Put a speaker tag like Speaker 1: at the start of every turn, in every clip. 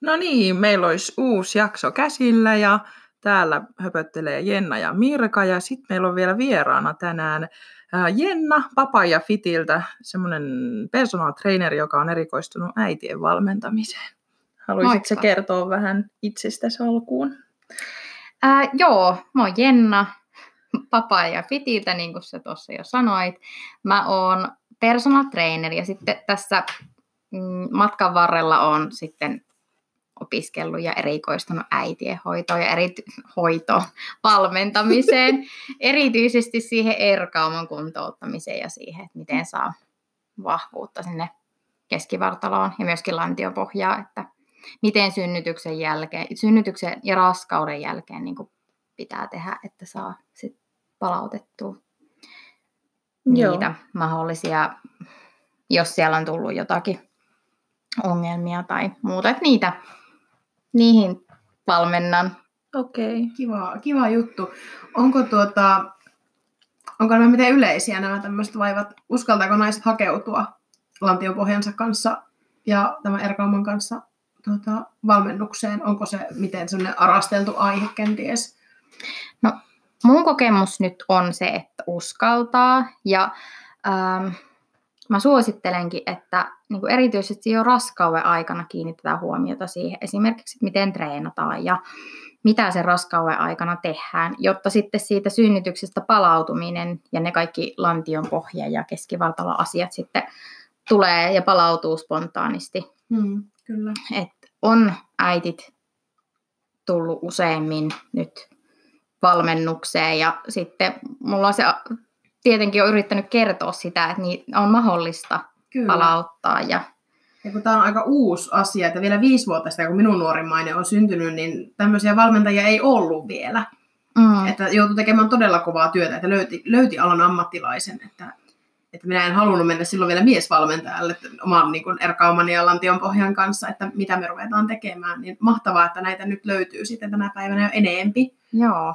Speaker 1: No niin, meillä olisi uusi jakso käsillä ja täällä höpöttelee Jenna ja Mirka ja sitten meillä on vielä vieraana tänään Jenna Papaja Fitiltä, semmoinen personal trainer, joka on erikoistunut äitien valmentamiseen. Haluaisitko kertoa vähän itsestäsi alkuun?
Speaker 2: Ää, joo, mä oon Jenna Papaja Fitiltä, niin kuin sä tuossa jo sanoit. Mä oon personal trainer ja sitten tässä mm, matkan varrella on sitten opiskellut ja erikoistunut äitien hoitoon ja eri hoito valmentamiseen, erityisesti siihen erkauman kuntouttamiseen ja siihen, että miten saa vahvuutta sinne keskivartaloon ja myöskin lantiopohjaa, että miten synnytyksen jälkeen, synnytyksen ja raskauden jälkeen niin pitää tehdä, että saa sit palautettua Joo. niitä mahdollisia, jos siellä on tullut jotakin ongelmia tai muuta, että niitä niihin valmennan.
Speaker 3: Okei. Okay. Kiva, kiva juttu. Onko tuota, onko nämä miten yleisiä nämä tämmöiset vaivat? Uskaltaako naiset hakeutua lantiopohjansa kanssa ja tämän erkauman kanssa tuota, valmennukseen? Onko se miten sellainen arasteltu aihe kenties?
Speaker 2: No, mun kokemus nyt on se, että uskaltaa ja ähm, mä suosittelenkin, että niin kuin erityisesti jo raskauden aikana kiinnitetään huomiota siihen esimerkiksi, miten treenataan ja mitä sen raskauden aikana tehdään, jotta sitten siitä synnytyksestä palautuminen ja ne kaikki lantion pohja ja keskivartalon asiat sitten tulee ja palautuu spontaanisti.
Speaker 3: Mm, kyllä.
Speaker 2: Et on äitit tullut useimmin nyt valmennukseen ja sitten mulla on se tietenkin on yrittänyt kertoa sitä, että niin on mahdollista Kyllä. palauttaa. Ja...
Speaker 3: ja kun tämä on aika uusi asia, että vielä viisi vuotta sitten, kun minun nuorimmainen on syntynyt, niin tämmöisiä valmentajia ei ollut vielä. Mm. Että joutui tekemään todella kovaa työtä, että löyti, löyti alan ammattilaisen. Että, että minä en halunnut mennä silloin vielä miesvalmentajalle oman niin kuin erkauman ja lantion pohjan kanssa, että mitä me ruvetaan tekemään. Niin mahtavaa, että näitä nyt löytyy sitten tänä päivänä jo eneempi.
Speaker 2: Joo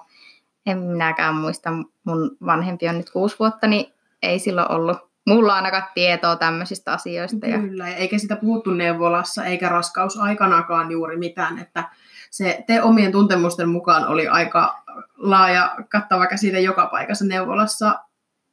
Speaker 2: en minäkään muista, mun vanhempi on nyt kuusi vuotta, niin ei silloin ollut mulla ainakaan tietoa tämmöisistä asioista.
Speaker 3: Kyllä, ja eikä sitä puhuttu neuvolassa eikä raskausaikanakaan juuri mitään, että se te omien tuntemusten mukaan oli aika laaja, kattava käsite joka paikassa neuvolassa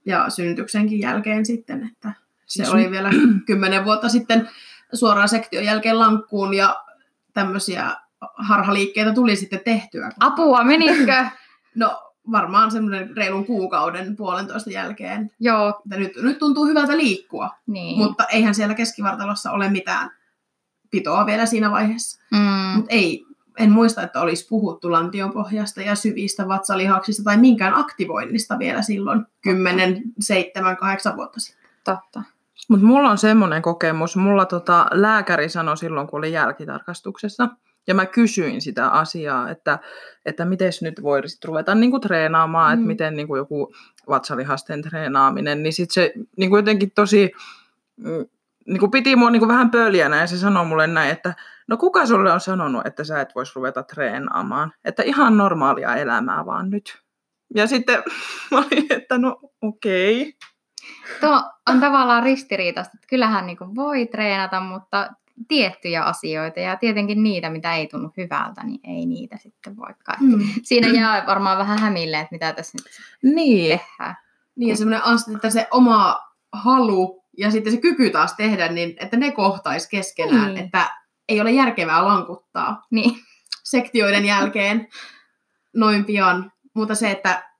Speaker 3: ja synnytyksenkin jälkeen sitten, että se oli vielä kymmenen vuotta sitten suoraan sektion jälkeen lankkuun ja tämmöisiä harhaliikkeitä tuli sitten tehtyä.
Speaker 2: Apua, menitkö?
Speaker 3: No varmaan semmoinen reilun kuukauden puolentoista jälkeen.
Speaker 2: Joo.
Speaker 3: Että nyt, nyt tuntuu hyvältä liikkua, niin. mutta eihän siellä keskivartalossa ole mitään pitoa vielä siinä vaiheessa. Mm. Mutta ei, en muista, että olisi puhuttu lantion pohjasta ja syvistä vatsalihaksista tai minkään aktivoinnista vielä silloin 10, 7, 8 vuotta sitten.
Speaker 2: Totta.
Speaker 1: Mutta mulla on semmoinen kokemus. Mulla tota, lääkäri sanoi silloin, kun oli jälkitarkastuksessa, ja mä kysyin sitä asiaa, että, että miten nyt voisit ruveta niin kuin treenaamaan, mm. että miten niin kuin joku vatsalihasten treenaaminen, niin sitten se niin kuin jotenkin tosi mm, niin kuin piti mua niin kuin vähän pöljänä ja se sanoi mulle näin, että no kuka sulle on sanonut, että sä et voisi ruveta treenaamaan, että ihan normaalia elämää vaan nyt. Ja sitten mä olin, että no okei. Okay.
Speaker 2: Tuo on tavallaan ristiriitaista, että kyllähän niin voi treenata, mutta tiettyjä asioita ja tietenkin niitä, mitä ei tunnu hyvältä, niin ei niitä sitten voikaan. Mm. Siinä jää varmaan vähän hämille, että mitä tässä nyt niin. tehdään.
Speaker 3: Niin ja semmoinen että se oma halu ja sitten se kyky taas tehdä, niin että ne kohtaisi keskenään, niin. että ei ole järkevää lankuttaa
Speaker 2: niin.
Speaker 3: sektioiden jälkeen noin pian, mutta se, että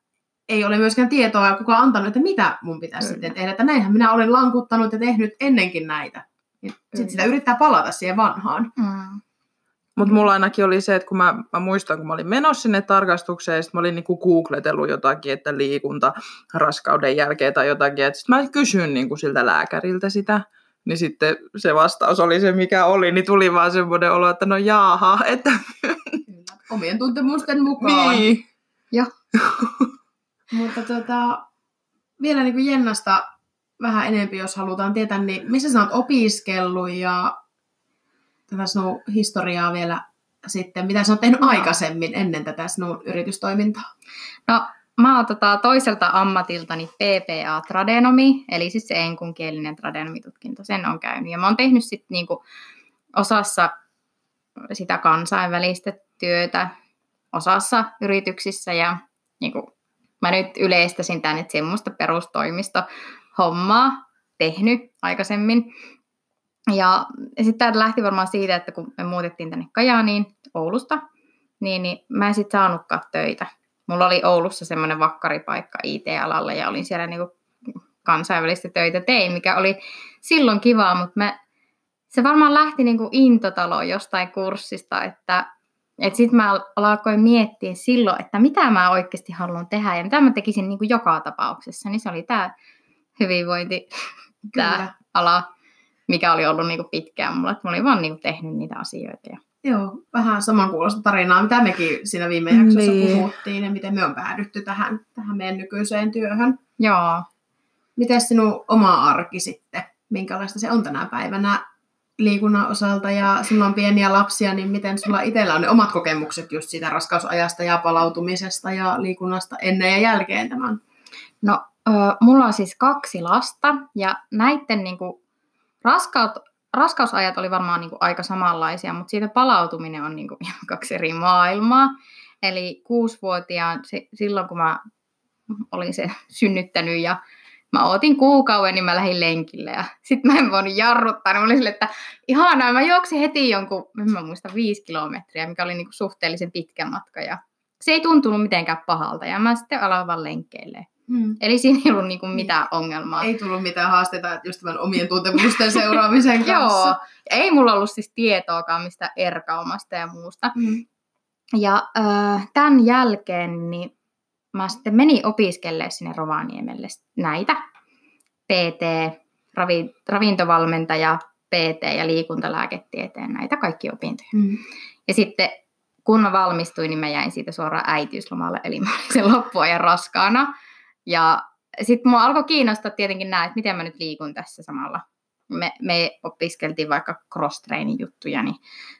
Speaker 3: ei ole myöskään tietoa ja kukaan antanut, että mitä mun pitäisi Kyllä. sitten tehdä. Että näinhän minä olen lankuttanut ja tehnyt ennenkin näitä. Sitten sitä yrittää palata siihen vanhaan. Mm.
Speaker 1: Mutta mulla ainakin oli se, että kun mä, mä muistan, kun mä olin menossa sinne tarkastukseen, ja sit mä olin niinku googletellut jotakin, että liikunta raskauden jälkeen tai jotakin. Sitten mä kysyin niinku siltä lääkäriltä sitä, niin sitten se vastaus oli se, mikä oli, niin tuli vaan semmoinen olo, että no jaaha, että...
Speaker 3: Omien tuntemusten mukaan.
Speaker 1: Niin.
Speaker 2: Joo.
Speaker 3: Mutta tota, vielä niin kuin Jennasta vähän enempi, jos halutaan tietää, niin missä sä oot opiskellut ja tätä sinun historiaa vielä sitten, mitä sä oot tehnyt no. aikaisemmin ennen tätä sinun yritystoimintaa?
Speaker 2: No, mä oon tota, toiselta ammatiltani PPA-tradenomi, eli siis se enkunkielinen tradenomitutkinto, sen on käynyt. Ja mä oon tehnyt sitten niinku osassa sitä kansainvälistä työtä osassa yrityksissä ja niin kuin, mä nyt yleistäsin tämän, että semmoista perustoimisto hommaa tehnyt aikaisemmin. Ja sitten tämä lähti varmaan siitä, että kun me muutettiin tänne Kajaaniin Oulusta, niin, niin mä en sitten saanutkaan töitä. Mulla oli Oulussa semmoinen vakkaripaikka IT-alalla ja olin siellä niinku kansainvälistä töitä tein, mikä oli silloin kivaa, mutta mä, se varmaan lähti niinku intotalo jostain kurssista, että et sitten mä alkoin miettiä silloin, että mitä mä oikeasti haluan tehdä ja mitä mä tekisin niinku joka tapauksessa. Niin se oli tämä hyvinvointi, tämä ala, mikä oli ollut niinku pitkään mulla. Että mä olin vaan niinku tehnyt niitä asioita. Ja...
Speaker 3: Joo, vähän samankuulosta tarinaa, mitä mekin siinä viime jaksossa niin. puhuttiin ja miten me on päädytty tähän, tähän meidän nykyiseen työhön.
Speaker 2: Joo.
Speaker 3: Miten sinun oma arki sitten? Minkälaista se on tänä päivänä liikunnan osalta ja sulla on pieniä lapsia, niin miten sulla itsellä on ne omat kokemukset just siitä raskausajasta ja palautumisesta ja liikunnasta ennen ja jälkeen tämän?
Speaker 2: No, mulla on siis kaksi lasta ja näiden niin kuin, raskaut, raskausajat oli varmaan niin kuin, aika samanlaisia, mutta siitä palautuminen on niin kuin, ihan kaksi eri maailmaa. Eli kuusivuotiaan, silloin kun mä olin se synnyttänyt ja mä ootin kuukauden, niin mä lähdin lenkille ja sitten mä en voinut jarruttaa. Niin mä olin sille, että ihanaa, mä juoksin heti jonkun, en mä muista, viisi kilometriä, mikä oli niinku suhteellisen pitkä matka ja se ei tuntunut mitenkään pahalta ja mä sitten aloin vaan lenkkeille. Hmm. Eli siinä ei ollut niinku mitään ongelmaa.
Speaker 3: Ei tullut mitään haasteita just tämän omien tuntemusten seuraamisen kanssa.
Speaker 2: Joo, ei mulla ollut siis tietoakaan mistä erkaumasta ja muusta. Hmm. Ja äh, tämän jälkeen niin mä sitten menin opiskelemaan sinne Rovaniemelle näitä PT, ravi, ravintovalmentaja, PT ja liikuntalääketieteen näitä kaikki opintoja. Mm. Ja sitten kun mä valmistuin, niin mä jäin siitä suoraan äitiyslomalle, eli mä olin sen loppuajan raskaana. Ja sitten mua alkoi kiinnostaa tietenkin nämä, että miten mä nyt liikun tässä samalla. Me, me opiskeltiin vaikka cross juttuja, niin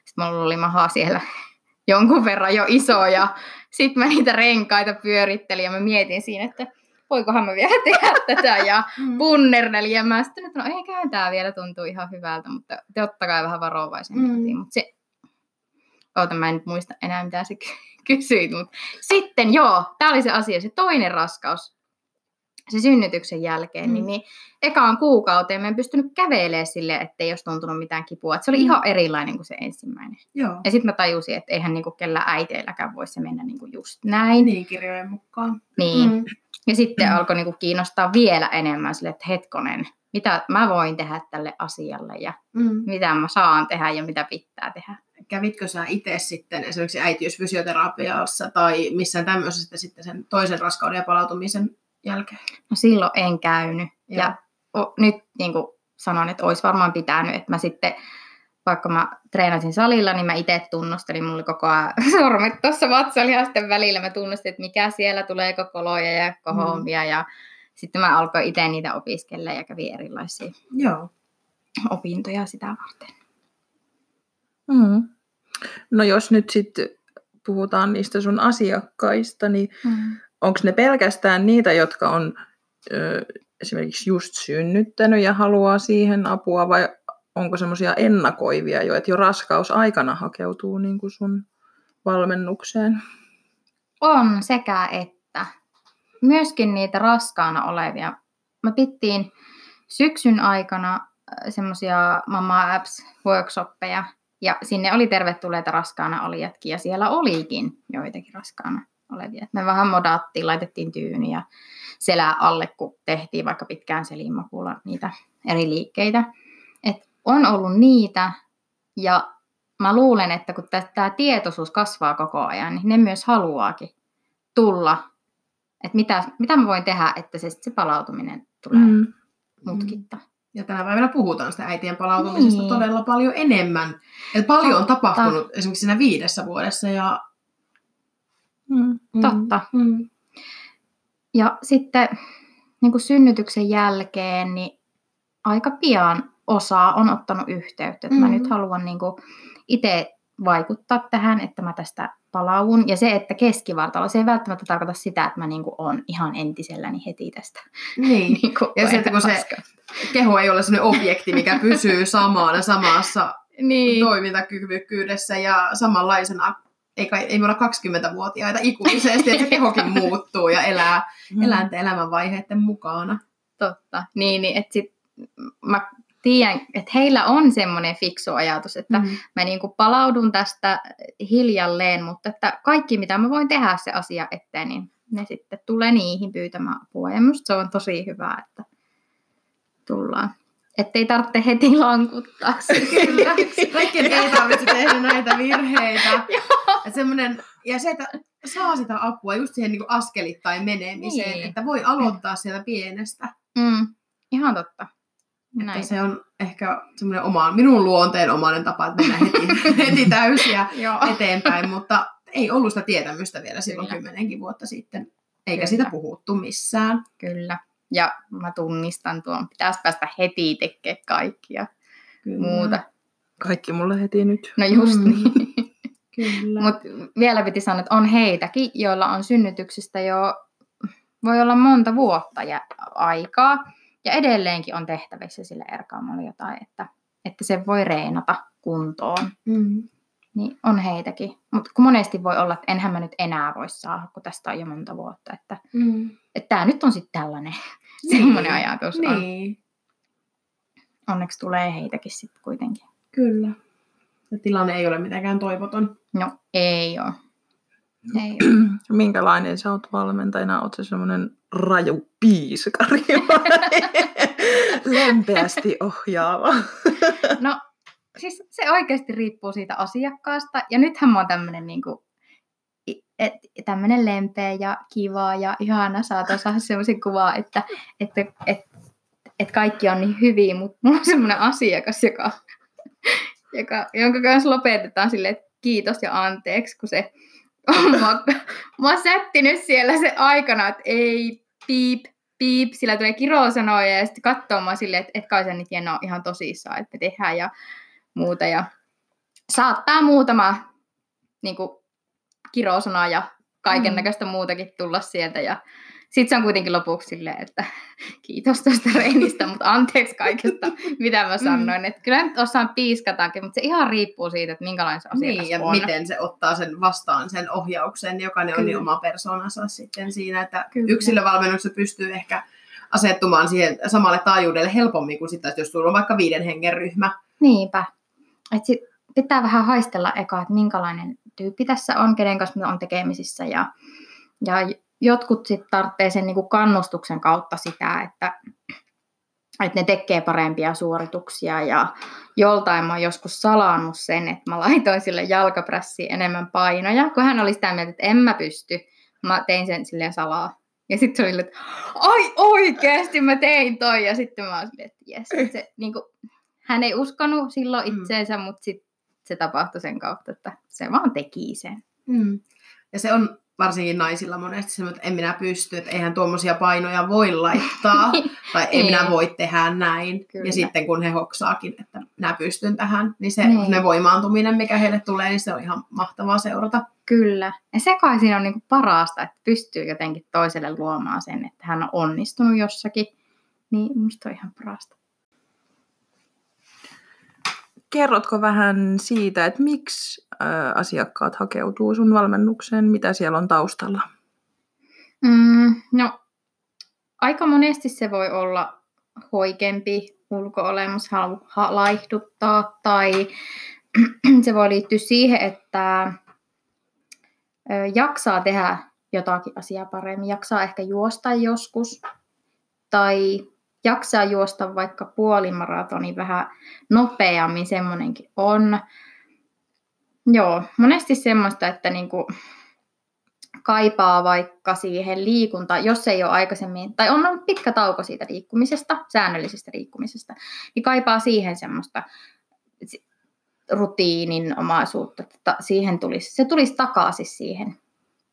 Speaker 2: sitten mulla oli maha siellä jonkun verran jo iso ja sitten mä niitä renkaita pyörittelin ja mä mietin siinä, että voikohan mä vielä tehdä tätä ja mm. punnerneli ja mä sitten, että no eiköhän tämä vielä tuntuu ihan hyvältä, mutta totta kai vähän varovaisemmin. Mm. Mutta se, oota mä en nyt muista enää mitä se kysyit, mutta sitten joo, tämä oli se asia, se toinen raskaus se synnytyksen jälkeen, mm. niin, niin ekaan kuukauteen mä en pystynyt kävelemään sille, ettei olisi tuntunut mitään kipua. Et se oli mm. ihan erilainen kuin se ensimmäinen.
Speaker 3: Joo.
Speaker 2: Ja sitten mä tajusin, että eihän niinku kellä äiteilläkään voi se mennä niinku just näin.
Speaker 3: Niin, kirjojen mukaan.
Speaker 2: Niin. Mm. Ja sitten mm. alkoi niinku kiinnostaa vielä enemmän sille, että hetkonen, mitä mä voin tehdä tälle asialle ja mm. mitä mä saan tehdä ja mitä pitää tehdä.
Speaker 3: Kävitkö sä itse sitten esimerkiksi äitiysfysioterapiassa tai missään tämmöisessä sitten sen toisen raskauden ja palautumisen jälkeen?
Speaker 2: No silloin en käynyt. Joo. Ja o, nyt niin kuin sanon, että olisi varmaan pitänyt, että mä sitten, vaikka mä treenasin salilla, niin mä itse tunnustelin, mulla oli koko ajan sormet tuossa vatsalihasten välillä, mä tunnustin, että mikä siellä tulee, koloja ja kohommia mm. ja sitten mä alkoin itse niitä opiskella ja kävin erilaisia
Speaker 3: Joo.
Speaker 2: opintoja sitä varten.
Speaker 1: Mm. No jos nyt sitten puhutaan niistä sun asiakkaista, niin mm onko ne pelkästään niitä, jotka on ö, esimerkiksi just synnyttänyt ja haluaa siihen apua, vai onko semmoisia ennakoivia jo, että jo raskausaikana hakeutuu niin kuin sun valmennukseen?
Speaker 2: On sekä että. Myöskin niitä raskaana olevia. Mä pittiin syksyn aikana semmoisia Mama Apps workshoppeja, ja sinne oli tervetulleita raskaana olijatkin, ja siellä olikin joitakin raskaana olevia. Me vähän modattiin, laitettiin tyyni ja selää alle, kun tehtiin vaikka pitkään selimakuulla niitä eri liikkeitä. Et on ollut niitä ja mä luulen, että kun tämä tietoisuus kasvaa koko ajan, niin ne myös haluaakin tulla, että mitä, mitä mä voin tehdä, että se, se palautuminen tulee mm. mutkitta.
Speaker 3: Ja tänä päivänä puhutaan sitä äitien palautumisesta niin. todella paljon enemmän. Et paljon on tapahtunut esimerkiksi siinä viidessä vuodessa ja
Speaker 2: Mm, totta. Mm. Ja sitten niin kuin synnytyksen jälkeen, niin aika pian osa on ottanut yhteyttä, että mm. mä nyt haluan niin itse vaikuttaa tähän, että mä tästä palaun. Ja se, että keskivartalo, se ei välttämättä tarkoita sitä, että mä niinku on ihan entiselläni heti tästä.
Speaker 3: Niin, niin ja se, että kun se keho ei ole sellainen objekti, mikä pysyy samana samassa
Speaker 2: Niin.
Speaker 3: toimintakyvykkyydessä ja samanlaisena ei, kai, ei me olla 20-vuotiaita ikuisesti, että se kehokin muuttuu ja elää
Speaker 1: Mm.
Speaker 3: eläinten elämänvaiheiden mukana.
Speaker 2: Totta. Niin, niin että sit mä tiedän, että heillä on semmoinen fiksu ajatus, että
Speaker 3: Mm.
Speaker 2: mä niin kuin palaudun tästä hiljalleen, mutta että kaikki mitä mä voin tehdä se asia eteen, niin ne sitten tulee niihin pyytämään apua. Ja musta se on tosi hyvä, että tullaan. Että ei tarvitse heti lankuttaa se.
Speaker 3: Kyllä. Kaikkien ei tarvitse tehdä näitä virheitä. ja, semmonen, ja se, että saa sitä apua just siihen niin askelittain menemiseen,
Speaker 2: Niin.
Speaker 3: että voi aloittaa sieltä pienestä.
Speaker 2: Mm, ihan totta.
Speaker 3: Että
Speaker 2: Näin.
Speaker 3: se on ehkä semmoinen oma, minun luonteen omainen tapa, että mennään heti, heti täysiä eteenpäin, mutta ei ollut sitä tietämystä vielä silloin
Speaker 2: Kyllä.
Speaker 3: kymmenenkin vuotta sitten, eikä
Speaker 2: Kyllä.
Speaker 3: siitä puhuttu missään.
Speaker 2: Kyllä. Ja mä tunnistan tuon. Pitäisi päästä heti tekemään kaikkia
Speaker 3: Kyllä.
Speaker 2: muuta.
Speaker 1: Kaikki mulle heti nyt.
Speaker 2: No just
Speaker 3: Mm.
Speaker 2: niin.
Speaker 3: Kyllä.
Speaker 2: Mutta vielä piti sanoa, että on heitäkin, joilla on synnytyksistä jo, voi olla monta vuotta ja aikaa. Ja edelleenkin on tehtävissä sille erkaamolle jotain, että, että se voi reenata kuntoon.
Speaker 3: Mm.
Speaker 2: Niin on heitäkin. Mutta kun monesti voi olla, että enhän mä nyt enää voi saada, kun tästä on jo monta vuotta. Että
Speaker 3: Mm.
Speaker 2: että tämä nyt on sitten tällainen semmoinen ajatus. On.
Speaker 3: Niin,
Speaker 2: Onneksi tulee heitäkin sitten kuitenkin.
Speaker 3: kyllä. Ja tilanne ei ole mitenkään toivoton.
Speaker 2: No ei ole. Ei ole.
Speaker 1: Minkälainen sä oot valmentajana? Oot sä semmoinen raju piiskari lempeästi ohjaava?
Speaker 2: No siis se oikeasti riippuu siitä asiakkaasta. Ja nythän mä oon tämmönen niinku, tämmönen lempeä ja kiva ja ihana. Saat saada semmoisen kuvaa, että, että, että, että kaikki on niin hyvin, mutta mulla on semmoinen asiakas, joka, joka, jonka kanssa lopetetaan silleen, että kiitos ja anteeksi, kun se on mua, mua sättinyt siellä se aikana, että ei, piip, piip, sillä tulee kirosanoja ja sitten katsoo mua silleen, että et kai sä nyt on ihan tosissaan, että me tehdään ja muuta. Ja saattaa muutama niin kuin, kirosana ja kaiken näköistä muutakin tulla sieltä. Ja sitten se on kuitenkin lopuksi silleen, että kiitos tuosta reinistä, mutta anteeksi kaikesta, mitä mä sanoin. Että kyllä nyt osaan piiskataankin, mutta se ihan riippuu siitä, että minkälainen se asiakas
Speaker 3: Niin, ja
Speaker 2: on.
Speaker 3: miten se ottaa sen vastaan, sen ohjauksen. Jokainen on
Speaker 2: Kyllä.
Speaker 3: niin oma persoonansa sitten siinä, että
Speaker 2: Kyllä.
Speaker 3: yksilövalmennuksessa pystyy ehkä asettumaan siihen samalle taajuudelle helpommin kuin sitten, jos sulla on vaikka viiden hengen ryhmä.
Speaker 2: Niinpä. Et sit pitää vähän haistella eka, että minkälainen tyyppi tässä on, kenen kanssa me on tekemisissä. Ja, ja jotkut sitten tarvitsee sen niinku kannustuksen kautta sitä, että, että ne tekee parempia suorituksia. Ja joltain mä oon joskus salannut sen, että mä laitoin sille jalkaprässiin enemmän painoja, kun hän oli sitä mieltä, että en mä pysty. Mä tein sen silleen salaa. Ja sitten se oli että ai oikeasti mä tein toi. Ja sitten mä oon silleen, että jes. Se, niinku, hän ei uskonut silloin
Speaker 3: Mm.
Speaker 2: itseensä, mutta sitten se tapahtui sen kautta, että se vaan teki sen.
Speaker 3: Mm. Ja se on varsinkin naisilla monesti semmoinen, että en minä pysty, että eihän tuommoisia painoja voi laittaa, tai Ei. minä voi tehdä näin.
Speaker 2: Kyllä.
Speaker 3: Ja sitten kun he hoksaakin, että minä pystyn tähän, niin se
Speaker 2: Niin.
Speaker 3: ne voimaantuminen, mikä heille tulee, niin se on ihan mahtavaa seurata.
Speaker 2: Kyllä. Ja se kai siinä on niinku parasta, että pystyy jotenkin toiselle luomaan sen, että hän on onnistunut jossakin. Niin musta on ihan parasta.
Speaker 1: Kerrotko vähän siitä, että miksi asiakkaat hakeutuu sun valmennukseen? Mitä siellä on taustalla?
Speaker 2: Mm, no, aika monesti se voi olla hoikempi ulko-olemus, laihduttaa, tai se voi liittyä siihen, että jaksaa tehdä jotakin asiaa paremmin, jaksaa ehkä juosta joskus, tai jaksaa juosta vaikka puolimaratoni vähän nopeammin, semmoinenkin on. Joo, monesti semmoista, että niinku, kaipaa vaikka siihen liikuntaan, jos ei ole aikaisemmin, tai on ollut pitkä tauko siitä liikkumisesta, säännöllisestä liikkumisesta, niin kaipaa siihen semmoista si- rutiininomaisuutta, että siihen tulisi, se tulisi takaisin siihen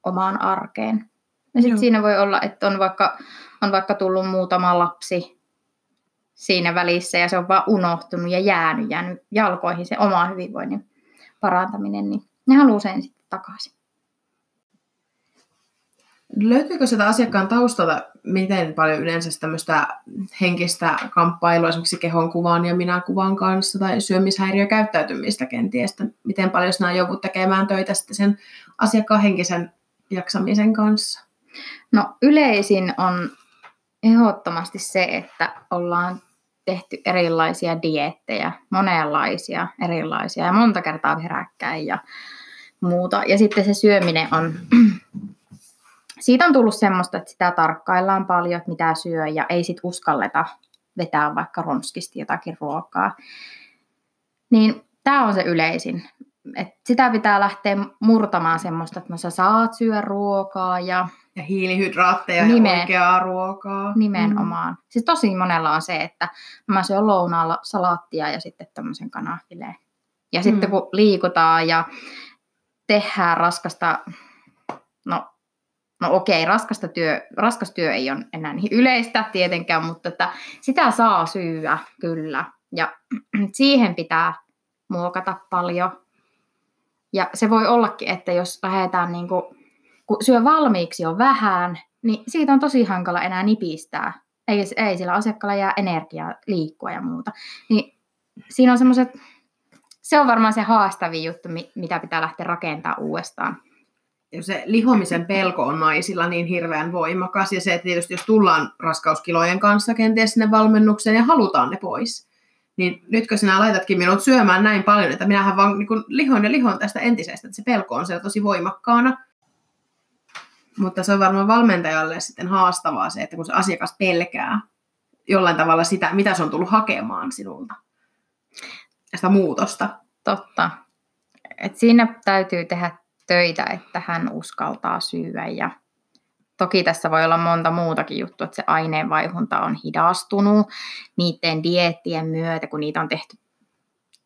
Speaker 2: omaan arkeen. Ja sitten siinä voi olla, että on vaikka, on vaikka tullut muutama lapsi siinä välissä ja se on vaan unohtunut ja jäänyt, jäänyt jalkoihin se oma hyvinvoinnin parantaminen, niin ne haluaa sen sitten takaisin.
Speaker 3: Löytyykö sitä asiakkaan taustalta miten paljon yleensä tämmöistä henkistä kamppailua esimerkiksi kehon kuvan ja minä kuvan kanssa tai syömishäiriökäyttäytymistä kenties, miten paljon sinä joudut tekemään töitä sitten sen asiakkaan henkisen jaksamisen kanssa?
Speaker 2: No yleisin on ehdottomasti se, että ollaan tehty erilaisia diettejä, monenlaisia erilaisia ja monta kertaa peräkkäin ja muuta. Ja sitten se syöminen on, siitä on tullut semmoista, että sitä tarkkaillaan paljon, että mitä syö ja ei sit uskalleta vetää vaikka ronskisti jotakin ruokaa. Niin tämä on se yleisin. Et sitä pitää lähteä murtamaan semmoista, että no sä saat syödä ruokaa ja
Speaker 3: ja hiilihydraatteja Nimen, ja oikeaa ruokaa.
Speaker 2: Nimenomaan. Mm. Siis tosi monella on se, että mä syön lounaalla salaattia ja sitten tämmöisen kanafileen. Ja mm. sitten kun liikutaan ja tehdään raskasta, no, no okei, raskasta työ, raskas työ ei ole enää niin yleistä tietenkään, mutta että sitä saa syyä kyllä. Ja siihen pitää muokata paljon. Ja se voi ollakin, että jos lähdetään niin kuin kun syö valmiiksi jo vähän, niin siitä on tosi hankala enää nipistää. Ei, ei sillä asiakkaalla jää energiaa liikkua ja muuta. Niin siinä on semmoiset, se on varmaan se haastavin juttu, mitä pitää lähteä rakentamaan uudestaan.
Speaker 3: Se lihomisen pelko on naisilla niin hirveän voimakas. Ja se, että tietysti jos tullaan raskauskilojen kanssa kenties sinne valmennukseen ja halutaan ne pois, niin nytkö sinä laitatkin minut syömään näin paljon, että minähän vaan niin lihon ja lihon tästä entisestä, että se pelko on siellä tosi voimakkaana. Mutta se on varmaan valmentajalle sitten haastavaa se, että kun se asiakas pelkää jollain tavalla sitä, mitä se on tullut hakemaan sinulta, sitä muutosta.
Speaker 2: Totta. Et siinä täytyy tehdä töitä, että hän uskaltaa syyä ja Toki tässä voi olla monta muutakin juttua, että se aineenvaihunta on hidastunut niiden dieettien myötä, kun niitä on tehty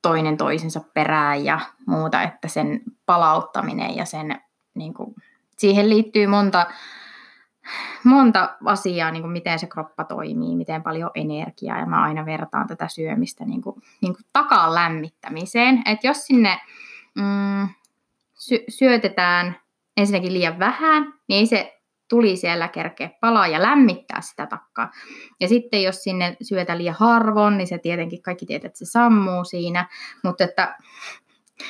Speaker 2: toinen toisensa perään ja muuta, että sen palauttaminen ja sen niin kuin, siihen liittyy monta, monta asiaa, niin kuin miten se kroppa toimii, miten paljon energiaa, ja mä aina vertaan tätä syömistä niin kuin, niin kuin takaan lämmittämiseen. että jos sinne mm, sy- syötetään ensinnäkin liian vähän, niin ei se tuli siellä kerkeä palaa ja lämmittää sitä takkaa. Ja sitten jos sinne syötä liian harvoin, niin se tietenkin kaikki tietää, että se sammuu siinä. Mutta että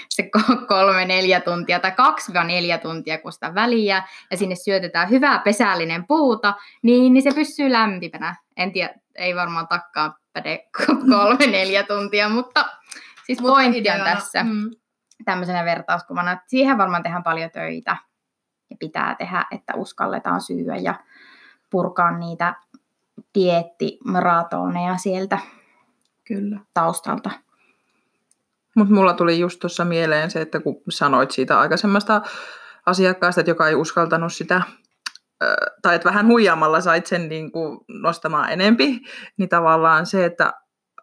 Speaker 2: se kolme, neljä tuntia tai kaksi neljä tuntia, kun sitä väliä, ja sinne syötetään hyvää pesällinen puuta, niin, niin se pysyy lämpimänä. En tiedä, ei varmaan takkaa päde kolme, neljä tuntia, mutta siis pointti ideana, on tässä mm. tämmöisenä vertauskuvana, että siihen varmaan tehdään paljon töitä ja pitää tehdä, että uskalletaan syyä ja purkaa niitä diettimaratoneja sieltä Kyllä. taustalta.
Speaker 1: Mutta mulla tuli just tuossa mieleen se, että kun sanoit siitä aikaisemmasta asiakkaasta, että joka ei uskaltanut sitä, tai että vähän huijaamalla sait sen niin kuin nostamaan enempi, niin tavallaan se, että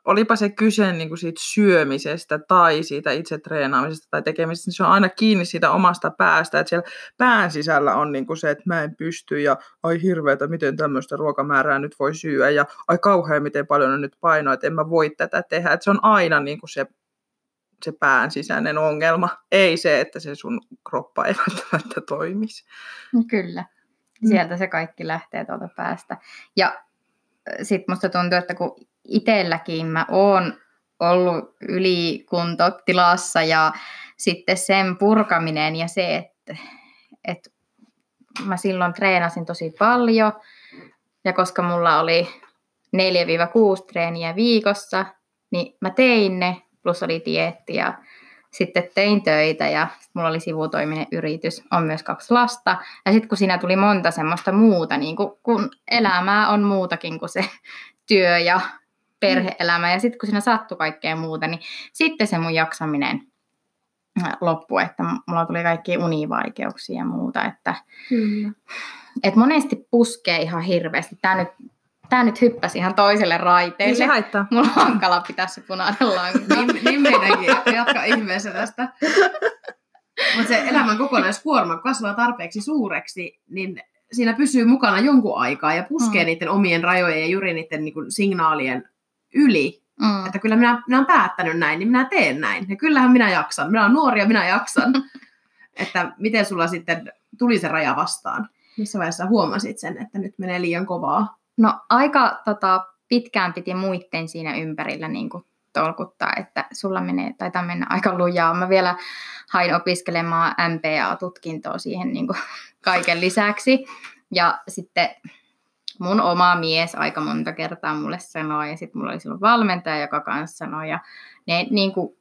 Speaker 1: olipa se kyse niin kuin siitä syömisestä tai siitä itse treenaamisesta tai tekemisestä, niin se on aina kiinni siitä omasta päästä, että siellä pään sisällä on niin kuin se, että mä en pysty ja ai hirveätä, miten tämmöistä ruokamäärää nyt voi syödä ja ai kauhean, miten paljon on nyt painoa, että en mä voi tätä tehdä, että se on aina niin kuin se se pään sisäinen ongelma, ei se, että se sun kroppa ei välttämättä toimisi.
Speaker 2: No kyllä, sieltä se kaikki lähtee tuolta päästä. Ja sitten musta tuntuu, että kun itselläkin mä oon ollut ylikuntotilassa ja sitten sen purkaminen ja se, että, että mä silloin treenasin tosi paljon ja koska mulla oli 4-6 treeniä viikossa, niin mä tein ne plus oli dietti ja sitten tein töitä ja mulla oli sivutoiminen yritys, on myös kaksi lasta. Ja sitten kun siinä tuli monta semmoista muuta, niin kun, kun elämää on muutakin kuin se työ ja perheelämä. Ja sitten kun siinä sattui kaikkea muuta, niin sitten se mun jaksaminen loppui, että mulla tuli kaikki univaikeuksia ja muuta. Että, mm. että monesti puskee ihan hirveästi. Tämä nyt tämä nyt hyppäsi ihan toiselle raiteelle. Ei
Speaker 1: se haittaa.
Speaker 2: Mulla on hankala pitää se punainen lanka.
Speaker 3: niin, niin meidänkin. Jatka ihmeessä tästä. Mutta se elämän kokonaiskuorma kasvaa tarpeeksi suureksi, niin siinä pysyy mukana jonkun aikaa ja puskee mm. niiden omien rajojen ja juuri niiden niin signaalien yli. Mm. Että kyllä minä, minä olen päättänyt näin, niin minä teen näin. Ja kyllähän minä jaksan. Minä olen nuori ja minä jaksan. että miten sulla sitten tuli se raja vastaan? Missä vaiheessa huomasit sen, että nyt menee liian kovaa?
Speaker 2: No aika tota, pitkään piti muitten siinä ympärillä niin kuin tolkuttaa, että sulla menee, taitaa mennä aika lujaa. Mä vielä hain opiskelemaan MPA-tutkintoa siihen niin kuin kaiken lisäksi. Ja sitten mun oma mies aika monta kertaa mulle sanoi, ja sitten mulla oli silloin valmentaja, joka kanssa sanoi, ja ne niin kuin,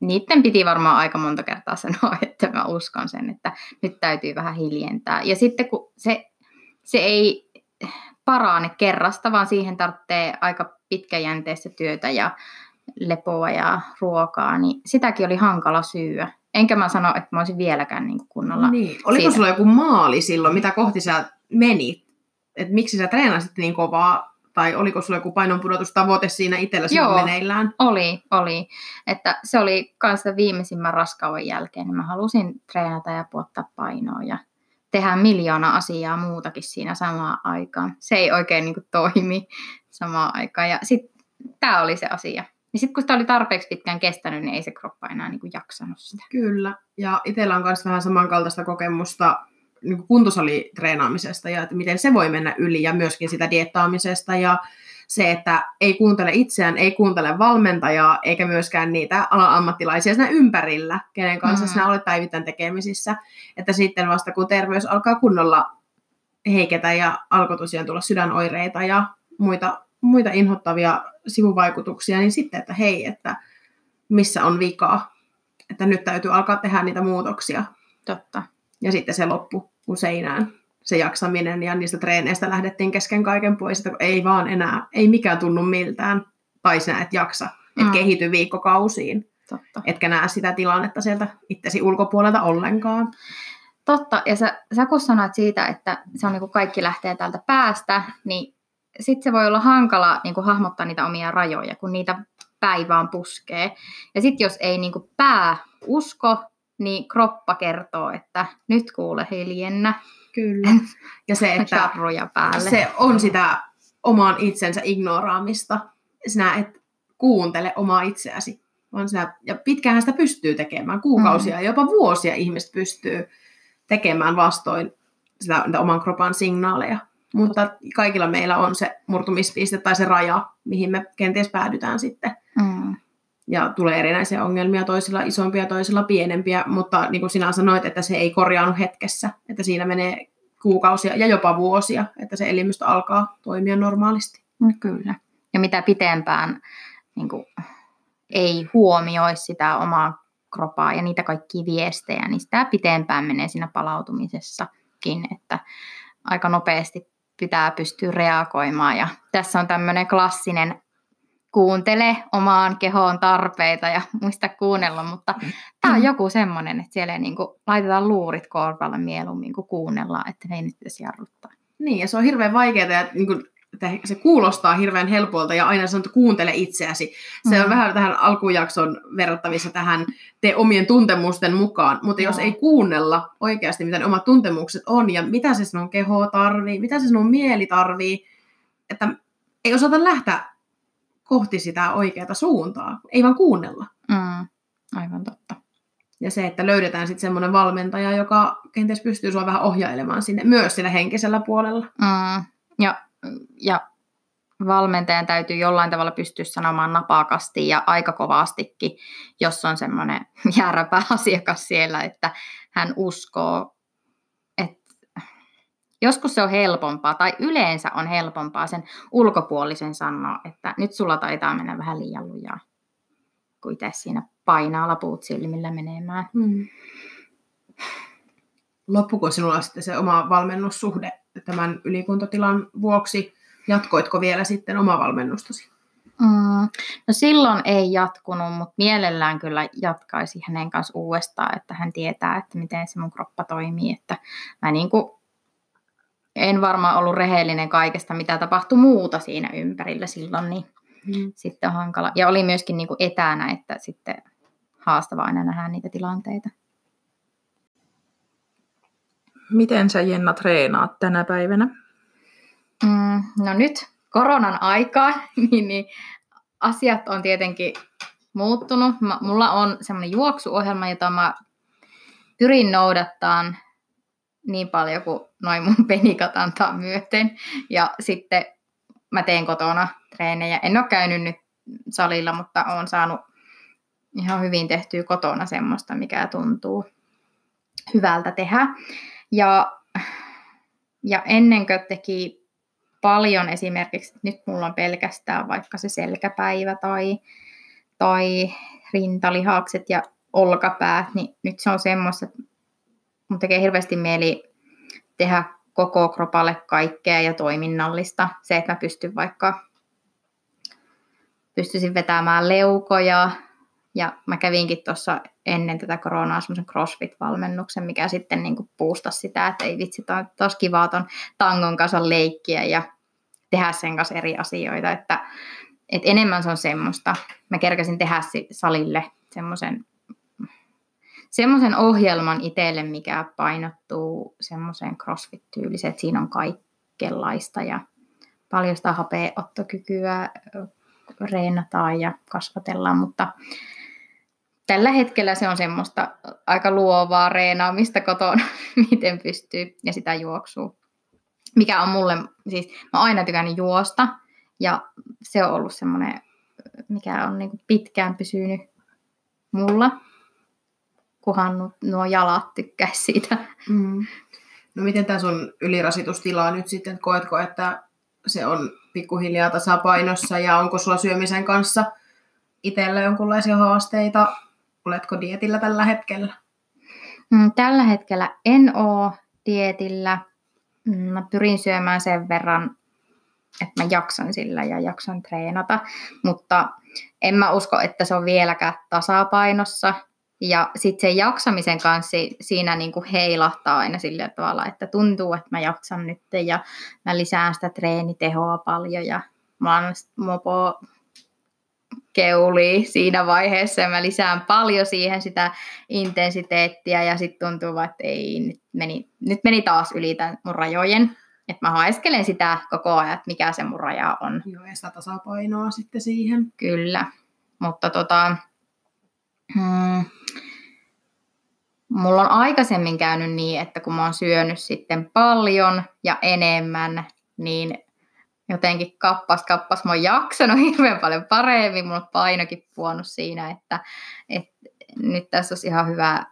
Speaker 2: niiden piti varmaan aika monta kertaa sanoa, että mä uskon sen, että nyt täytyy vähän hiljentää. Ja sitten kun se, se ei parane kerrasta, vaan siihen tarvitsee aika pitkäjänteistä työtä ja lepoa ja ruokaa, niin sitäkin oli hankala syyä. Enkä mä sano, että mä olisin vieläkään niin kunnolla
Speaker 3: niin. Oliko siinä. sulla joku maali silloin, mitä kohti sä menit? Et miksi sä treenasit niin kovaa? Tai oliko sulla joku painonpudotustavoite siinä itsellä Joo, meneillään?
Speaker 2: oli, oli. Että se oli kanssa viimeisimmän raskauden jälkeen, niin mä halusin treenata ja puottaa painoa ja tehdä miljoona asiaa muutakin siinä samaan aikaan. Se ei oikein niin kuin, toimi samaan aikaan. Ja sitten tämä oli se asia. Ja sitten kun sitä oli tarpeeksi pitkään kestänyt, niin ei se kroppa enää niin kuin, jaksanut sitä.
Speaker 3: Kyllä. Ja itsellä on myös vähän samankaltaista kokemusta niin kuntosalitreenaamisesta ja että miten se voi mennä yli ja myöskin sitä diettaamisesta ja se, että ei kuuntele itseään, ei kuuntele valmentajaa, eikä myöskään niitä alan ammattilaisia siinä ympärillä, kenen kanssa mm-hmm. sinä olet päivittäin tekemisissä. Että sitten vasta kun terveys alkaa kunnolla heiketä ja alkoi tosiaan tulla sydänoireita ja muita, muita inhottavia sivuvaikutuksia, niin sitten, että hei, että missä on vikaa, että nyt täytyy alkaa tehdä niitä muutoksia.
Speaker 2: Totta.
Speaker 3: Ja sitten se loppu kun seinään se jaksaminen ja niistä treeneistä lähdettiin kesken kaiken pois, että ei vaan enää, ei mikään tunnu miltään, tai sinä et jaksa, et mm. kehity viikkokausiin. Totta. Etkä näe sitä tilannetta sieltä itsesi ulkopuolelta ollenkaan.
Speaker 2: Totta, ja sä, sä kun sanoit siitä, että se on niin kuin kaikki lähtee täältä päästä, niin sitten se voi olla hankala niin kuin hahmottaa niitä omia rajoja, kun niitä päivään puskee. Ja sitten jos ei niin kuin pää usko, niin kroppa kertoo, että nyt kuule hiljennä.
Speaker 3: Kyllä. Ja se, että
Speaker 2: päälle.
Speaker 3: se on sitä oman itsensä ignoraamista. Sinä et kuuntele omaa itseäsi. Vaan sinä, ja pitkään sitä pystyy tekemään. Kuukausia, mm. jopa vuosia ihmiset pystyy tekemään vastoin sitä, sitä oman kropan signaaleja. Mutta kaikilla meillä on se murtumispiste tai se raja, mihin me kenties päädytään sitten. Ja tulee erinäisiä ongelmia, toisilla isompia, toisilla pienempiä, mutta niin kuin sinä sanoit, että se ei korjaannu hetkessä, että siinä menee kuukausia ja jopa vuosia, että se elimistö alkaa toimia normaalisti.
Speaker 2: No, kyllä. Ja mitä pitempään niin kuin, ei huomioi sitä omaa kroppaa ja niitä kaikkia viestejä, niin sitä pitempään menee siinä palautumisessakin, että aika nopeasti pitää pystyä reagoimaan. Ja tässä on tämmöinen klassinen kuuntele omaan kehoon tarpeita ja muista kuunnella, mutta mm. tämä on joku semmoinen, että siellä ei niin kuin, laitetaan luurit korvalle mieluummin kuin kuunnellaan, että ne ei nyt edes jarruttaa.
Speaker 3: Niin, ja se on hirveän vaikeaa, ja niin kuin, että se kuulostaa hirveän helpolta ja aina sanoo, että kuuntele itseäsi. Se mm. on vähän tähän alkujakson verrattavissa tähän te omien tuntemusten mukaan, mutta jos ei kuunnella oikeasti, mitä ne omat tuntemukset on ja mitä se sinun keho tarvii, mitä se sinun mieli tarvii, että ei osata lähteä kohti sitä oikeaa suuntaa, ei vaan kuunnella.
Speaker 2: Mm, aivan totta.
Speaker 3: Ja se, että löydetään sitten semmoinen valmentaja, joka kenties pystyy sua vähän ohjailemaan sinne, myös sillä henkisellä puolella.
Speaker 2: Mm, ja, ja valmentajan täytyy jollain tavalla pystyä sanomaan napakasti ja aika kovastikin, jos on semmoinen jääräpä asiakas siellä, että hän uskoo Joskus se on helpompaa, tai yleensä on helpompaa sen ulkopuolisen sanoa, että nyt sulla taitaa mennä vähän liian lujaa, kun itse siinä painaa laput silmillä menemään. Hmm.
Speaker 3: Loppuko sinulla sitten se oma valmennussuhde tämän ylikuntotilan vuoksi? Jatkoitko vielä sitten oma valmennustasi?
Speaker 2: Mm, no silloin ei jatkunut, mutta mielellään kyllä jatkaisi hänen kanssa uudestaan, että hän tietää, että miten se mun kroppa toimii. Että mä niin kuin en varmaan ollut rehellinen kaikesta, mitä tapahtui muuta siinä ympärillä silloin, niin mm. sitten on hankala. Ja oli myöskin niin kuin etänä, että sitten haastava aina nähdä niitä tilanteita.
Speaker 1: Miten sä Jenna treenaat tänä päivänä?
Speaker 2: Mm, no nyt koronan aikaa, niin, niin asiat on tietenkin muuttunut. Mä, mulla on semmoinen juoksuohjelma, jota mä pyrin noudattaan niin paljon kuin noin mun penikat antaa myöten. Ja sitten mä teen kotona treenejä. En ole käynyt nyt salilla, mutta olen saanut ihan hyvin tehtyä kotona semmoista, mikä tuntuu hyvältä tehdä. Ja, ja ennen kuin teki paljon esimerkiksi, että nyt mulla on pelkästään vaikka se selkäpäivä tai, tai rintalihakset ja olkapäät, niin nyt se on semmoista, että mun tekee hirveästi mieli tehdä koko kropalle kaikkea ja toiminnallista. Se, että mä pystyn vaikka pystyisin vetämään leukoja. Ja mä kävinkin tuossa ennen tätä koronaa semmoisen CrossFit-valmennuksen, mikä sitten niin puustasi sitä, että ei vitsi, taas kivaa ton tangon kanssa leikkiä ja tehdä sen kanssa eri asioita. Että, että enemmän se on semmoista. Mä kerkäsin tehdä salille semmoisen semmoisen ohjelman itselle, mikä painottuu semmoiseen crossfit-tyyliseen, että siinä on kaikenlaista ja paljon sitä hapeottokykyä reenataan ja kasvatellaan, mutta tällä hetkellä se on semmoista aika luovaa reenaamista kotona, miten pystyy, ja sitä juoksuu. Mikä on mulle, siis mä aina tykännyt juosta, ja se on ollut semmoinen, mikä on niin pitkään pysynyt mulla kunhan nuo jalat tykkäisi siitä. Mm.
Speaker 3: No miten tämä sun ylirasitustila nyt sitten, koetko, että se on pikkuhiljaa tasapainossa ja onko sulla syömisen kanssa itsellä jonkinlaisia haasteita? Oletko dietillä tällä hetkellä?
Speaker 2: Mm, tällä hetkellä en ole dietillä. Mm, mä pyrin syömään sen verran, että mä jaksan sillä ja jaksan treenata, mutta en mä usko, että se on vieläkään tasapainossa. Ja sitten sen jaksamisen kanssa siinä niin kuin heilahtaa aina sillä tavalla, että tuntuu, että mä jaksan nyt ja mä lisään sitä treenitehoa paljon ja mä oon mopo keuli siinä vaiheessa ja mä lisään paljon siihen sitä intensiteettiä ja sitten tuntuu, että ei, nyt meni, nyt meni taas yli tämän mun rajojen. Että mä haiskelen sitä koko ajan, että mikä se mun raja on.
Speaker 3: Joo, ja sitä tasapainoa sitten siihen.
Speaker 2: Kyllä, mutta tota, hmm, mulla on aikaisemmin käynyt niin, että kun mä oon syönyt sitten paljon ja enemmän, niin jotenkin kappas kappas, mä oon jaksanut hirveän paljon paremmin, mulla on painokin puonut siinä, että, että nyt tässä olisi ihan hyvä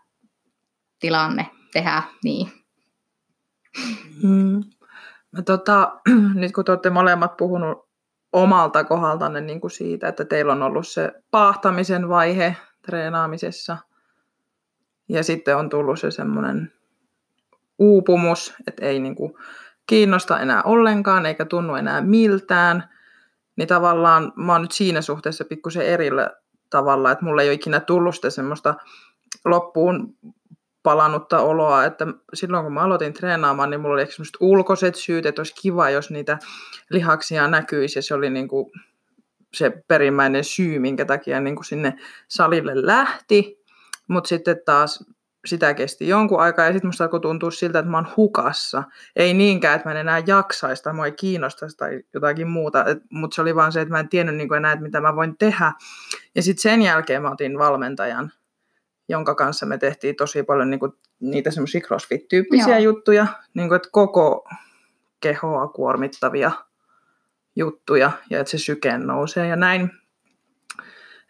Speaker 2: tilanne tehdä niin.
Speaker 1: Mm. Tota, nyt kun te olette molemmat puhunut omalta kohdaltanne niin kuin siitä, että teillä on ollut se paahtamisen vaihe treenaamisessa – ja sitten on tullut se semmoinen uupumus, että ei niin kuin kiinnosta enää ollenkaan eikä tunnu enää miltään. Niin tavallaan mä oon nyt siinä suhteessa pikkusen erillä tavalla, että mulla ei ole ikinä tullut sitä semmoista loppuun palannutta oloa, että silloin kun mä aloitin treenaamaan, niin mulla oli semmoiset ulkoiset syyt, että olisi kiva, jos niitä lihaksia näkyisi, ja se oli niin kuin se perimmäinen syy, minkä takia niin kuin sinne salille lähti. Mutta sitten taas sitä kesti jonkun aikaa ja sitten musta alkoi tuntua siltä, että mä oon hukassa. Ei niinkään, että mä en enää jaksaisi tai mua ei kiinnostaisi tai jotakin muuta, mutta se oli vaan se, että mä en tiennyt niin enää, että mitä mä voin tehdä. Ja sitten sen jälkeen mä otin valmentajan, jonka kanssa me tehtiin tosi paljon niin kuin, niitä semmoisia crossfit-tyyppisiä Joo. juttuja, niin kuin, että koko kehoa kuormittavia juttuja ja että se syke nousee ja näin.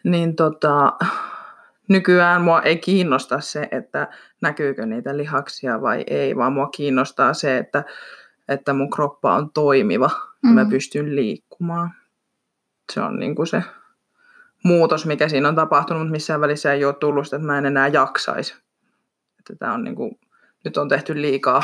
Speaker 1: Niin tota, nykyään mua ei kiinnosta se, että näkyykö niitä lihaksia vai ei, vaan mua kiinnostaa se, että, että mun kroppa on toimiva mm. ja mä mm. pystyn liikkumaan. Se on niin kuin se muutos, mikä siinä on tapahtunut, mutta missään välissä ei ole tullut sitä, että mä en enää jaksaisi. Että tämä on niin kuin, nyt on tehty liikaa.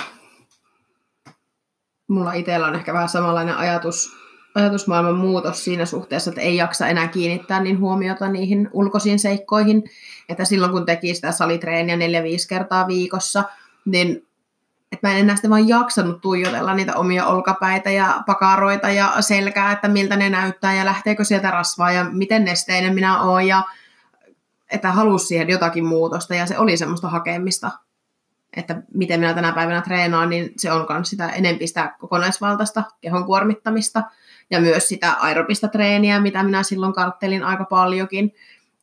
Speaker 3: Mulla itsellä on ehkä vähän samanlainen ajatus ajatusmaailman muutos siinä suhteessa, että ei jaksa enää kiinnittää niin huomiota niihin ulkoisiin seikkoihin. Että silloin kun teki sitä salitreeniä neljä 5 kertaa viikossa, niin että mä en enää sitten vaan jaksanut tuijotella niitä omia olkapäitä ja pakaroita ja selkää, että miltä ne näyttää ja lähteekö sieltä rasvaa ja miten nesteinen minä oon ja että halusi siihen jotakin muutosta ja se oli semmoista hakemista, että miten minä tänä päivänä treenaan, niin se on myös sitä enempi sitä kokonaisvaltaista kehon kuormittamista ja myös sitä aerobista treeniä, mitä minä silloin karttelin aika paljonkin,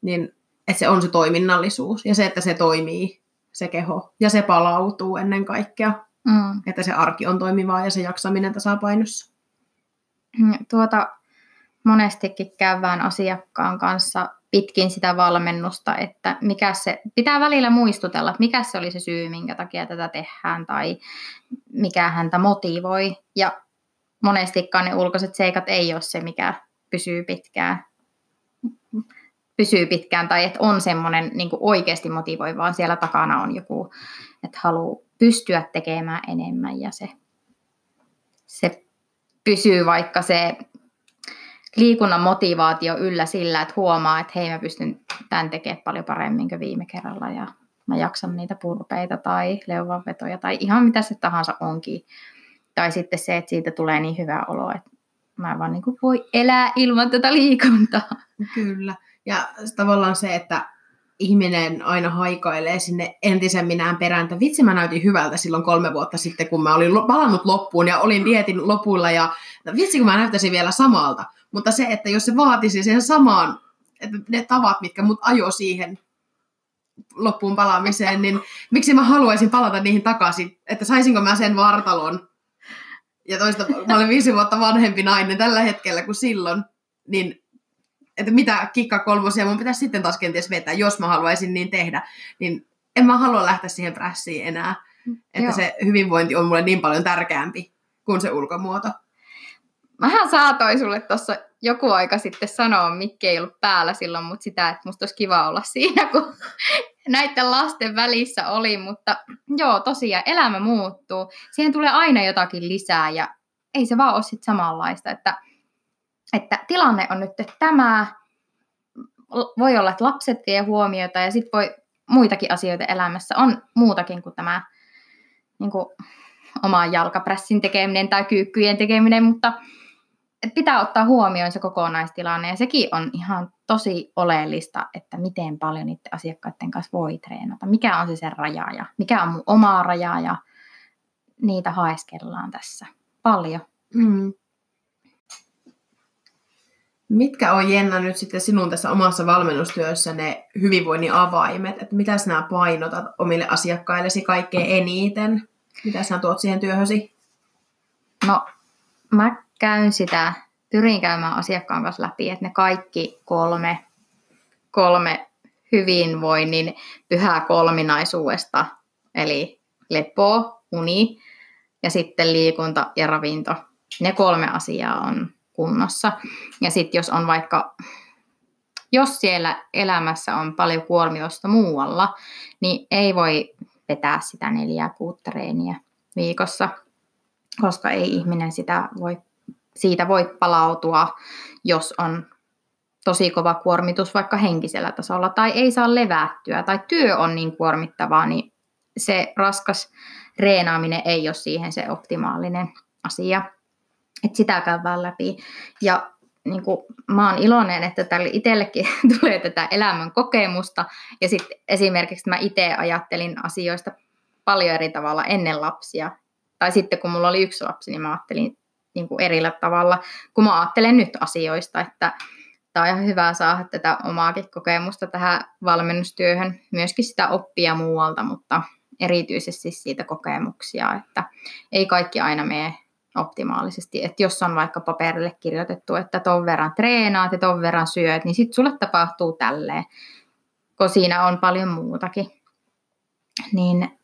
Speaker 3: niin että se on se toiminnallisuus ja se, että se toimii, se keho, ja se palautuu ennen kaikkea. Mm. Että se arki on toimivaa ja se jaksaminen tasapainossa.
Speaker 2: Mm, tuota, monestikin käydään asiakkaan kanssa pitkin sitä valmennusta, että mikä se, pitää välillä muistutella, että mikä se oli se syy, minkä takia tätä tehdään tai mikä häntä motivoi. Ja monestikaan ne ulkoiset seikat ei ole se, mikä pysyy pitkään, pysyy pitkään tai että on semmoinen niin oikeasti motivoi, vaan siellä takana on joku, että haluaa pystyä tekemään enemmän ja se, se pysyy vaikka se liikunnan motivaatio yllä sillä, että huomaa, että hei mä pystyn tämän tekemään paljon paremmin kuin viime kerralla ja mä jaksan niitä purpeita tai leuvanvetoja tai ihan mitä se tahansa onkin. Tai sitten se, että siitä tulee niin hyvä olo, että mä vaan niin kuin voi elää ilman tätä liikuntaa.
Speaker 3: Kyllä. Ja tavallaan se, että ihminen aina haikailee sinne entisen minään perään, että vitsi mä näytin hyvältä silloin kolme vuotta sitten, kun mä olin palannut loppuun ja olin dietin lopulla ja vitsi kun mä näyttäisin vielä samalta. Mutta se, että jos se vaatisi sen samaan, että ne tavat, mitkä mut ajo siihen loppuun palaamiseen, niin miksi mä haluaisin palata niihin takaisin, että saisinko mä sen vartalon. Ja toista, mä olen viisi vuotta vanhempi nainen tällä hetkellä kuin silloin, niin että mitä kikka kolmosia mun pitäisi sitten taas kenties vetää, jos mä haluaisin niin tehdä, niin en mä halua lähteä siihen prässiin enää. Että Joo. se hyvinvointi on mulle niin paljon tärkeämpi kuin se ulkomuoto.
Speaker 2: Mähän saatoin sulle tuossa joku aika sitten sanoa, mikki ei ollut päällä silloin, mutta sitä, että musta olisi kiva olla siinä, kun näiden lasten välissä oli, mutta joo, tosiaan elämä muuttuu. Siihen tulee aina jotakin lisää ja ei se vaan ole sitten samanlaista, että, että tilanne on nyt tämä, voi olla, että lapset vie huomiota ja sitten voi muitakin asioita elämässä. On muutakin kuin tämä niin kuin, oman jalkapressin tekeminen tai kyykkyjen tekeminen, mutta että pitää ottaa huomioon se kokonaistilanne ja sekin on ihan tosi oleellista, että miten paljon niiden asiakkaiden kanssa voi treenata, mikä on se sen raja ja mikä on mun oma raja ja niitä haeskellaan tässä paljon. Mm.
Speaker 3: Mitkä on Jenna nyt sitten sinun tässä omassa valmennustyössä ne hyvinvoinnin avaimet, että mitä sinä painotat omille asiakkaillesi kaikkein eniten? Mitä sinä tuot siihen työhösi?
Speaker 2: No, mä käyn sitä, pyrin käymään asiakkaan kanssa läpi, että ne kaikki kolme, kolme hyvinvoinnin pyhää kolminaisuudesta, eli lepo, uni ja sitten liikunta ja ravinto. Ne kolme asiaa on kunnossa. Ja sitten jos on vaikka, jos siellä elämässä on paljon kuormitusta muualla, niin ei voi vetää sitä neljää kuutta reeniä viikossa, koska ei ihminen sitä voi siitä voi palautua, jos on tosi kova kuormitus vaikka henkisellä tasolla tai ei saa levättyä tai työ on niin kuormittavaa, niin se raskas reenaaminen ei ole siihen se optimaalinen asia. Et sitä käydään läpi. Ja niin kuin, mä oon iloinen, että tälle itsellekin tulee tätä elämän kokemusta. Ja sitten esimerkiksi mä itse ajattelin asioista paljon eri tavalla ennen lapsia. Tai sitten kun mulla oli yksi lapsi, niin mä ajattelin niin kuin erillä tavalla, kun mä ajattelen nyt asioista, että tämä on ihan hyvä saada tätä omaakin kokemusta tähän valmennustyöhön, myöskin sitä oppia muualta, mutta erityisesti siitä kokemuksia, että ei kaikki aina mene optimaalisesti. Että jos on vaikka paperille kirjoitettu, että ton verran treenaat ja ton verran syöt, niin sitten sulle tapahtuu tälleen, kun siinä on paljon muutakin. Niin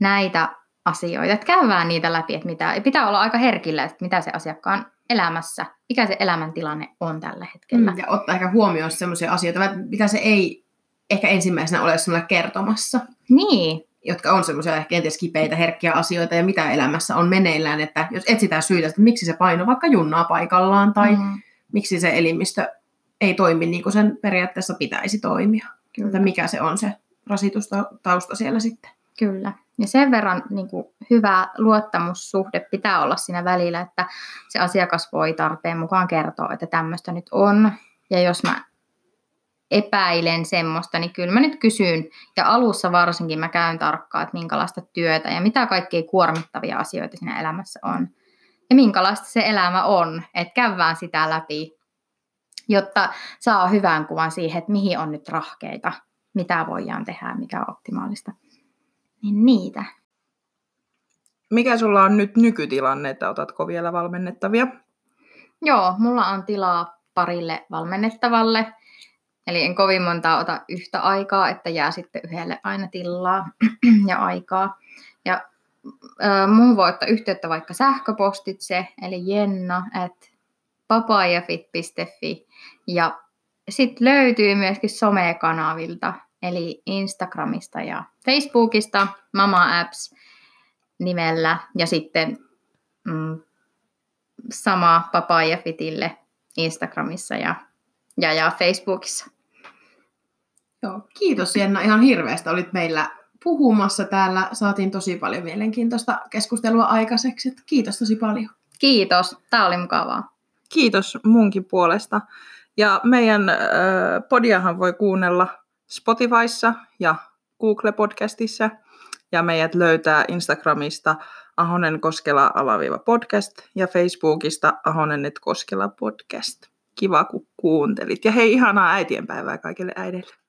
Speaker 2: näitä asioita. Että käydään niitä läpi, että mitä, pitää olla aika herkillä, että mitä se asiakkaan elämässä, mikä se elämäntilanne on tällä hetkellä.
Speaker 3: Mm, ja ottaa ehkä huomioon sellaisia asioita, mitä se ei ehkä ensimmäisenä ole sinulle kertomassa.
Speaker 2: Niin.
Speaker 3: Jotka on semmoisia ehkä kenties kipeitä, herkkiä asioita ja mitä elämässä on meneillään. Että jos etsitään syitä, että miksi se paino vaikka junnaa paikallaan tai mm. miksi se elimistö ei toimi niin kuin sen periaatteessa pitäisi toimia. Kyllä. Että mikä se on se rasitustausta siellä sitten.
Speaker 2: Kyllä. Ja sen verran niin kuin, hyvä luottamussuhde pitää olla siinä välillä, että se asiakas voi tarpeen mukaan kertoa, että tämmöistä nyt on. Ja jos mä epäilen semmoista, niin kyllä mä nyt kysyn, ja alussa varsinkin mä käyn tarkkaan, että minkälaista työtä ja mitä kaikkein kuormittavia asioita siinä elämässä on. Ja minkälaista se elämä on, että käydään sitä läpi, jotta saa hyvän kuvan siihen, että mihin on nyt rahkeita, mitä voidaan tehdä, mikä on optimaalista niin niitä.
Speaker 1: mikä sulla on nyt nykytilanne, että otatko vielä valmennettavia?
Speaker 2: Joo, mulla on tilaa parille valmennettavalle. Eli en kovin montaa ota yhtä aikaa, että jää sitten yhdelle aina tilaa ja aikaa. Ja äh, mun voi ottaa yhteyttä vaikka sähköpostitse, eli jenna at papayafit.fi. Ja sitten löytyy myöskin somekanavilta, eli Instagramista ja Facebookista, Mama Apps nimellä. Ja sitten mm, sama Papayafitille Instagramissa ja, ja, ja Facebookissa.
Speaker 3: Joo, kiitos Jenna ihan hirveästi. Olit meillä puhumassa täällä. Saatiin tosi paljon mielenkiintoista keskustelua aikaiseksi. Kiitos tosi paljon.
Speaker 2: Kiitos, tämä oli mukavaa.
Speaker 1: Kiitos munkin puolesta. Ja meidän äh, podiahan voi kuunnella Spotifyssa ja Google Podcastissa. Ja meidät löytää Instagramista Ahonen Koskela alaviiva podcast ja Facebookista Ahonen Koskela podcast. Kiva kun kuuntelit. Ja hei, ihanaa äitienpäivää kaikille äideille.